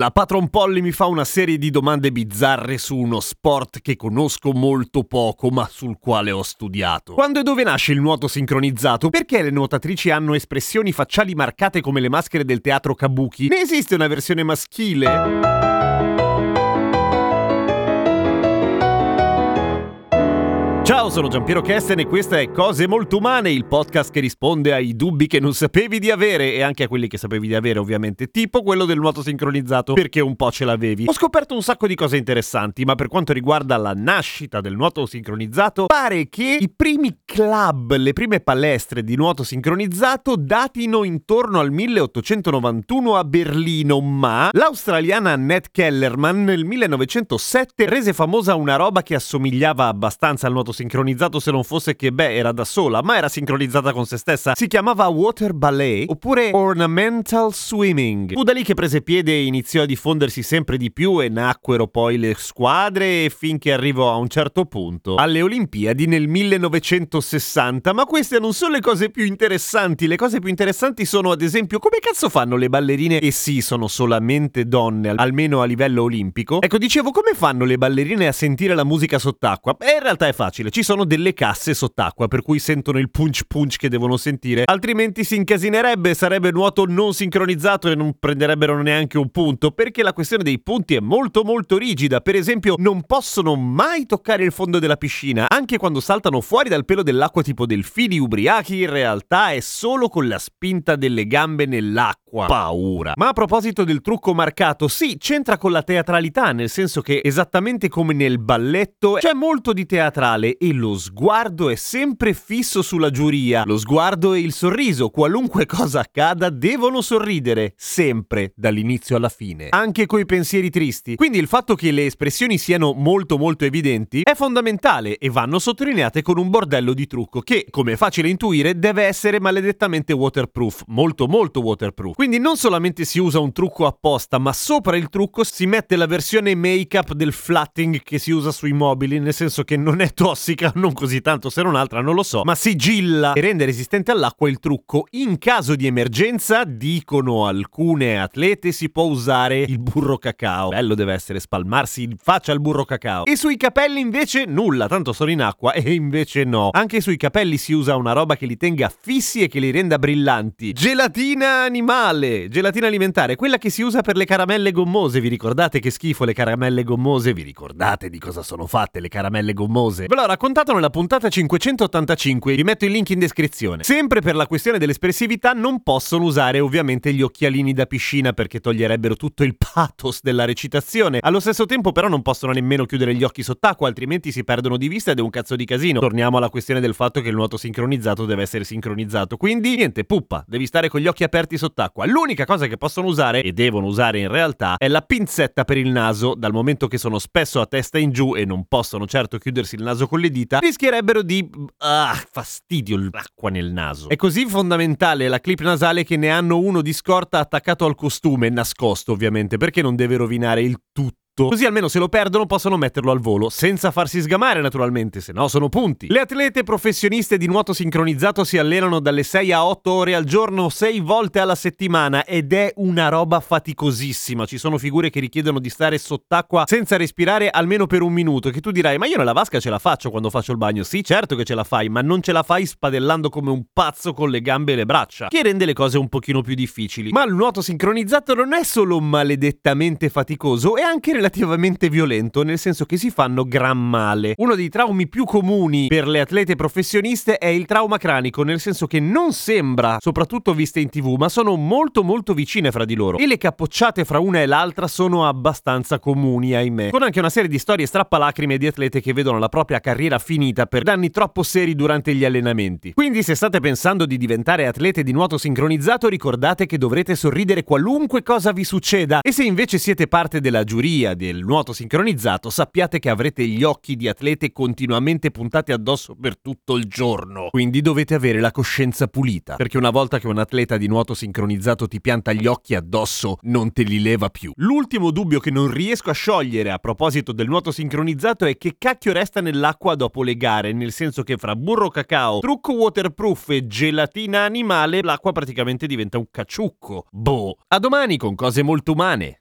La Patron Polly mi fa una serie di domande bizzarre su uno sport che conosco molto poco ma sul quale ho studiato. Quando e dove nasce il nuoto sincronizzato? Perché le nuotatrici hanno espressioni facciali marcate come le maschere del teatro kabuki? Ne esiste una versione maschile? Ciao, sono Giampiero Kesten e questa è Cose Molto Umane, il podcast che risponde ai dubbi che non sapevi di avere e anche a quelli che sapevi di avere ovviamente, tipo quello del nuoto sincronizzato, perché un po' ce l'avevi. Ho scoperto un sacco di cose interessanti, ma per quanto riguarda la nascita del nuoto sincronizzato, pare che i primi club, le prime palestre di nuoto sincronizzato datino intorno al 1891 a Berlino, ma l'australiana Annette Kellerman nel 1907 rese famosa una roba che assomigliava abbastanza al nuoto sincronizzato sincronizzato se non fosse che, beh, era da sola, ma era sincronizzata con se stessa. Si chiamava Water Ballet oppure Ornamental Swimming. Fu da lì che prese piede e iniziò a diffondersi sempre di più e nacquero poi le squadre finché arrivò a un certo punto alle Olimpiadi nel 1960. Ma queste non sono le cose più interessanti. Le cose più interessanti sono, ad esempio, come cazzo fanno le ballerine? E sì, sono solamente donne, almeno a livello olimpico. Ecco, dicevo, come fanno le ballerine a sentire la musica sott'acqua? Beh, in realtà è facile ci sono delle casse sott'acqua per cui sentono il punch punch che devono sentire, altrimenti si incasinerebbe, sarebbe nuoto non sincronizzato e non prenderebbero neanche un punto, perché la questione dei punti è molto molto rigida. Per esempio, non possono mai toccare il fondo della piscina, anche quando saltano fuori dal pelo dell'acqua tipo delfini ubriachi, in realtà è solo con la spinta delle gambe nell'acqua. Paura. Ma a proposito del trucco marcato, sì, c'entra con la teatralità, nel senso che esattamente come nel balletto c'è molto di teatrale e lo sguardo è sempre fisso sulla giuria. Lo sguardo e il sorriso, qualunque cosa accada, devono sorridere, sempre, dall'inizio alla fine. Anche coi pensieri tristi. Quindi il fatto che le espressioni siano molto molto evidenti è fondamentale e vanno sottolineate con un bordello di trucco che, come è facile intuire, deve essere maledettamente waterproof, molto molto waterproof. Quindi non solamente si usa un trucco apposta, ma sopra il trucco si mette la versione make-up del flatting che si usa sui mobili, nel senso che non è tossica, non così tanto se non altra, non lo so, ma sigilla e rende resistente all'acqua il trucco. In caso di emergenza, dicono alcune atlete, si può usare il burro cacao. Bello deve essere spalmarsi in faccia al burro cacao. E sui capelli invece nulla, tanto sono in acqua e invece no. Anche sui capelli si usa una roba che li tenga fissi e che li renda brillanti. Gelatina animale, gelatina alimentare, quella che si usa per le caramelle gommose. Vi ricordate che schifo le caramelle gommose? Vi ricordate di cosa sono fatte le caramelle gommose? Ve l'ho raccontato nella puntata 585, vi metto il link in descrizione. Sempre per la questione dell'espressività non possono usare ovviamente gli occhialini da piscina perché toglierebbero tutto il pathos della recitazione. Allo stesso tempo però non possono nemmeno chiudere gli occhi sott'acqua, altrimenti si perdono di vista ed è un cazzo di casino. Torniamo alla questione del fatto che il nuoto sincronizzato deve essere sincronizzato. Quindi niente, puppa, devi stare con gli occhi aperti sott'acqua. L'unica cosa che possono usare e devono usare in realtà è la pinzetta per il naso, dal momento che sono spesso a testa in giù e non possono certo chiudersi il naso con le dita, rischierebbero di... Ah, fastidio l'acqua nel naso. È così fondamentale la clip nasale che ne hanno uno di scorta attaccato al costume, nascosto ovviamente, perché non deve rovinare il tutto Così almeno se lo perdono possono metterlo al volo, senza farsi sgamare naturalmente, se no sono punti. Le atlete professioniste di nuoto sincronizzato si allenano dalle 6 a 8 ore al giorno, 6 volte alla settimana ed è una roba faticosissima. Ci sono figure che richiedono di stare sott'acqua senza respirare almeno per un minuto, che tu dirai ma io nella vasca ce la faccio quando faccio il bagno. Sì, certo che ce la fai, ma non ce la fai spadellando come un pazzo con le gambe e le braccia, che rende le cose un pochino più difficili. Ma il nuoto sincronizzato non è solo maledettamente faticoso, è anche relativamente negativamente violento, nel senso che si fanno gran male. Uno dei traumi più comuni per le atlete professioniste è il trauma cranico, nel senso che non sembra, soprattutto viste in tv, ma sono molto molto vicine fra di loro. E le cappocciate fra una e l'altra sono abbastanza comuni, ahimè. Con anche una serie di storie strappalacrime di atlete che vedono la propria carriera finita per danni troppo seri durante gli allenamenti. Quindi se state pensando di diventare atlete di nuoto sincronizzato, ricordate che dovrete sorridere qualunque cosa vi succeda. E se invece siete parte della giuria del nuoto sincronizzato, sappiate che avrete gli occhi di atlete continuamente puntati addosso per tutto il giorno. Quindi dovete avere la coscienza pulita, perché una volta che un atleta di nuoto sincronizzato ti pianta gli occhi addosso, non te li leva più. L'ultimo dubbio che non riesco a sciogliere a proposito del nuoto sincronizzato è che cacchio resta nell'acqua dopo le gare, nel senso che fra burro cacao, trucco waterproof e gelatina animale, l'acqua praticamente diventa un cacciucco. Boh. A domani con cose molto umane.